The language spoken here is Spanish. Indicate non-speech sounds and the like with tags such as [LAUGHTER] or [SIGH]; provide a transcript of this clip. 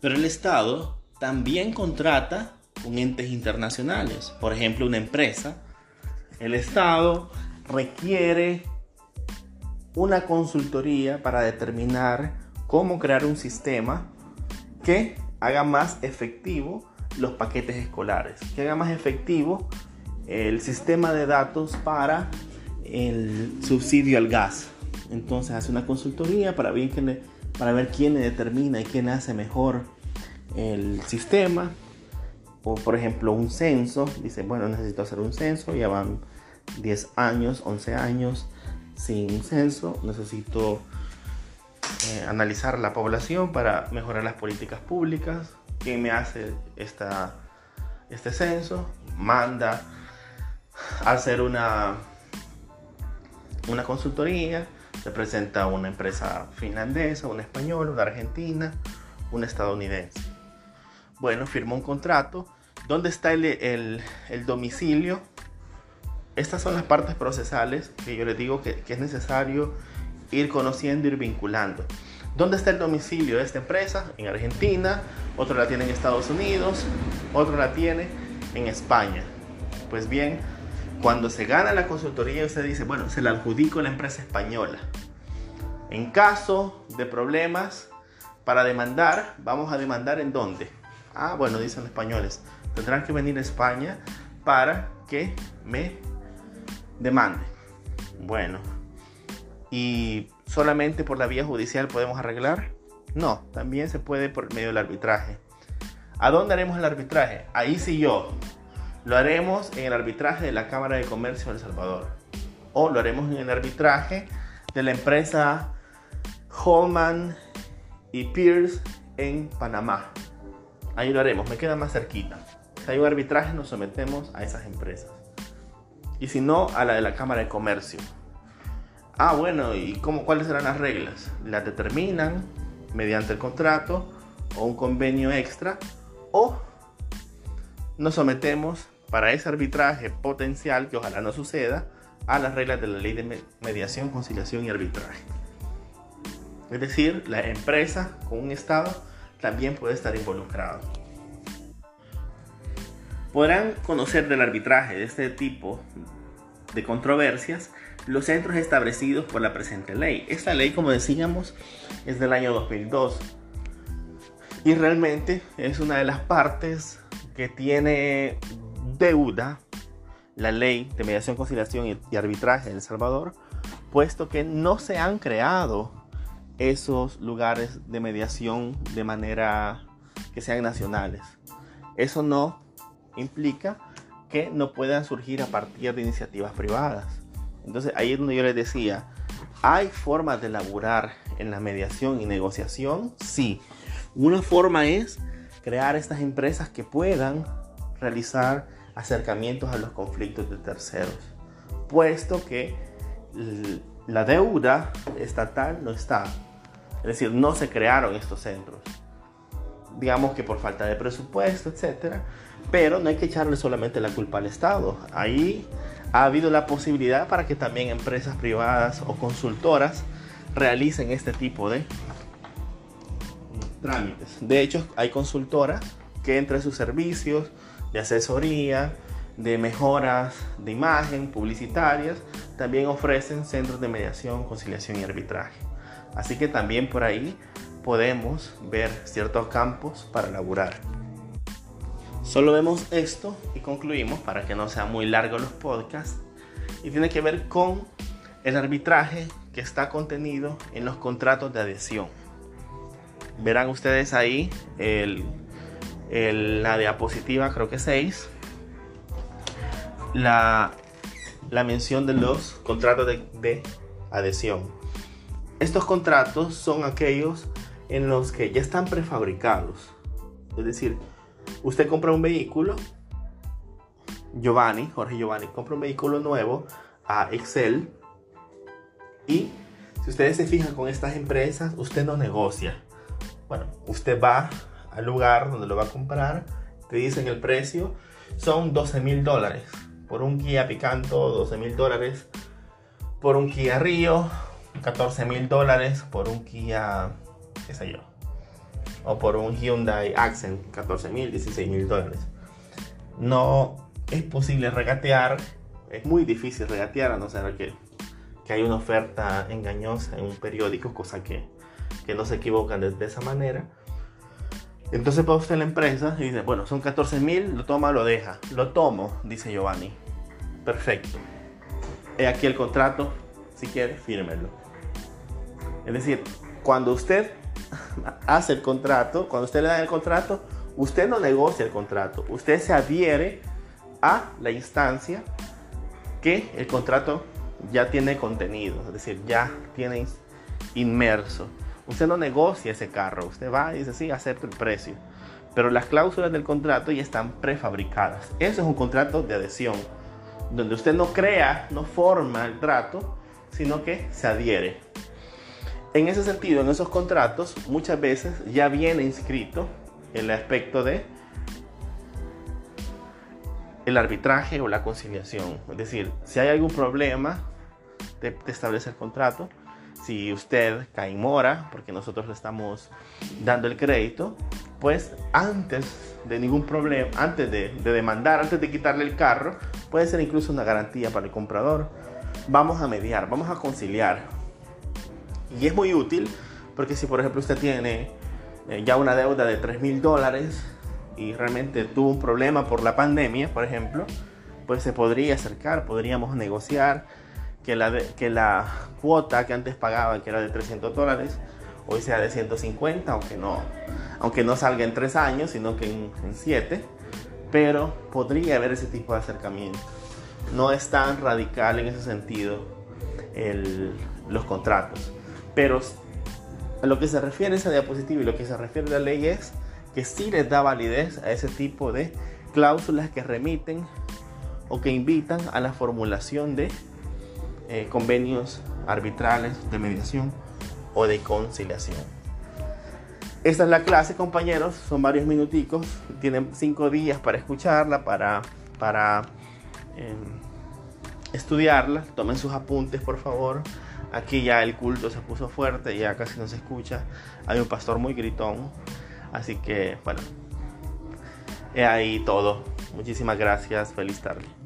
Pero el Estado también contrata con entes internacionales. Por ejemplo, una empresa. El Estado requiere una consultoría para determinar cómo crear un sistema que haga más efectivo los paquetes escolares, que haga más efectivo el sistema de datos para el subsidio al gas. Entonces hace una consultoría para ver quién, para ver quién determina y quién hace mejor el sistema. O por ejemplo un censo, dice, bueno, necesito hacer un censo, ya van 10 años, 11 años sin censo, necesito eh, analizar la población para mejorar las políticas públicas. ¿Quién me hace esta, este censo? Manda a hacer una, una consultoría. Se presenta una empresa finlandesa, una española, una argentina, una estadounidense. Bueno, firmó un contrato. ¿Dónde está el, el, el domicilio? Estas son las partes procesales que yo les digo que, que es necesario ir conociendo, ir vinculando. ¿Dónde está el domicilio de esta empresa? En Argentina, otro la tiene en Estados Unidos, otro la tiene en España. Pues bien, cuando se gana la consultoría, usted dice, bueno, se la adjudico a la empresa española. En caso de problemas para demandar, vamos a demandar en dónde? Ah, bueno, dicen los españoles, tendrán que venir a España para que me demande. Bueno, y solamente por la vía judicial podemos arreglar? No, también se puede por medio del arbitraje. ¿A dónde haremos el arbitraje? Ahí sí yo. Lo haremos en el arbitraje de la Cámara de Comercio de El Salvador. O lo haremos en el arbitraje de la empresa Holman y Pierce en Panamá. Ahí lo haremos, me queda más cerquita. Si hay un arbitraje, nos sometemos a esas empresas. Y si no, a la de la Cámara de Comercio. Ah, bueno, ¿y cómo, cuáles serán las reglas? Las determinan mediante el contrato o un convenio extra o nos sometemos para ese arbitraje potencial, que ojalá no suceda, a las reglas de la ley de mediación, conciliación y arbitraje. Es decir, la empresa con un Estado también puede estar involucrado. Podrán conocer del arbitraje de este tipo de controversias los centros establecidos por la presente ley. Esta ley, como decíamos, es del año 2002 y realmente es una de las partes que tiene deuda la ley de mediación, conciliación y arbitraje en El Salvador, puesto que no se han creado esos lugares de mediación de manera que sean nacionales. Eso no implica que no puedan surgir a partir de iniciativas privadas. Entonces ahí es donde yo les decía, ¿hay formas de laburar en la mediación y negociación? Sí. Una forma es crear estas empresas que puedan realizar acercamientos a los conflictos de terceros, puesto que la deuda estatal no está. Es decir, no se crearon estos centros. Digamos que por falta de presupuesto, etc. Pero no hay que echarle solamente la culpa al Estado. Ahí ha habido la posibilidad para que también empresas privadas o consultoras realicen este tipo de trámites. De hecho, hay consultoras que entre sus servicios de asesoría, de mejoras de imagen, publicitarias, también ofrecen centros de mediación, conciliación y arbitraje. Así que también por ahí podemos ver ciertos campos para laburar. Solo vemos esto y concluimos para que no sean muy largos los podcasts. Y tiene que ver con el arbitraje que está contenido en los contratos de adhesión. Verán ustedes ahí el, la diapositiva, creo que 6, la, la mención de los contratos de, de adhesión. Estos contratos son aquellos en los que ya están prefabricados. Es decir, usted compra un vehículo, Giovanni, Jorge Giovanni, compra un vehículo nuevo a Excel y si ustedes se fijan con estas empresas, usted no negocia. Bueno, usted va al lugar donde lo va a comprar, te dicen el precio, son 12 mil dólares. Por un Kia Picanto, 12 mil dólares. Por un Kia Río, 14 mil dólares. Por un Kia, qué sé yo, o por un Hyundai Accent 14 mil, 16 mil dólares. No es posible regatear, es muy difícil regatear a no ser que, que hay una oferta engañosa en un periódico, cosa que, que no se equivocan de, esa manera. Entonces va usted a la empresa y dice, bueno, son 14 mil, lo toma, lo deja. Lo tomo, dice Giovanni. Perfecto. He aquí el contrato, si quiere, fírmelo. Es decir, cuando usted [LAUGHS] hace el contrato, cuando usted le da el contrato, usted no negocia el contrato, usted se adhiere a la instancia que el contrato ya tiene contenido, es decir, ya tiene inmerso. Usted no negocia ese carro, usted va y dice, sí, acepto el precio. Pero las cláusulas del contrato ya están prefabricadas. Eso es un contrato de adhesión, donde usted no crea, no forma el trato, sino que se adhiere. En ese sentido, en esos contratos, muchas veces ya viene inscrito el aspecto de el arbitraje o la conciliación. Es decir, si hay algún problema de, de establecer contrato, si usted cae en mora, porque nosotros le estamos dando el crédito, pues antes de ningún problema, antes de, de, demandar, antes de quitarle el carro, puede ser incluso una garantía para el comprador. Vamos a mediar, vamos a conciliar. Y es muy útil porque si por ejemplo usted tiene eh, ya una deuda de 3 mil dólares y realmente tuvo un problema por la pandemia, por ejemplo, pues se podría acercar, podríamos negociar que la, que la cuota que antes pagaba, que era de 300 dólares, hoy sea de 150, aunque no, aunque no salga en 3 años, sino que en 7. Pero podría haber ese tipo de acercamiento. No es tan radical en ese sentido el, los contratos. Pero a lo que se refiere esa diapositiva y lo que se refiere a la ley es que sí les da validez a ese tipo de cláusulas que remiten o que invitan a la formulación de eh, convenios arbitrales de mediación o de conciliación. Esta es la clase, compañeros. Son varios minuticos. Tienen cinco días para escucharla, para, para eh, estudiarla. Tomen sus apuntes, por favor. Aquí ya el culto se puso fuerte, ya casi no se escucha. Hay un pastor muy gritón. Así que, bueno, he ahí todo. Muchísimas gracias. Feliz tarde.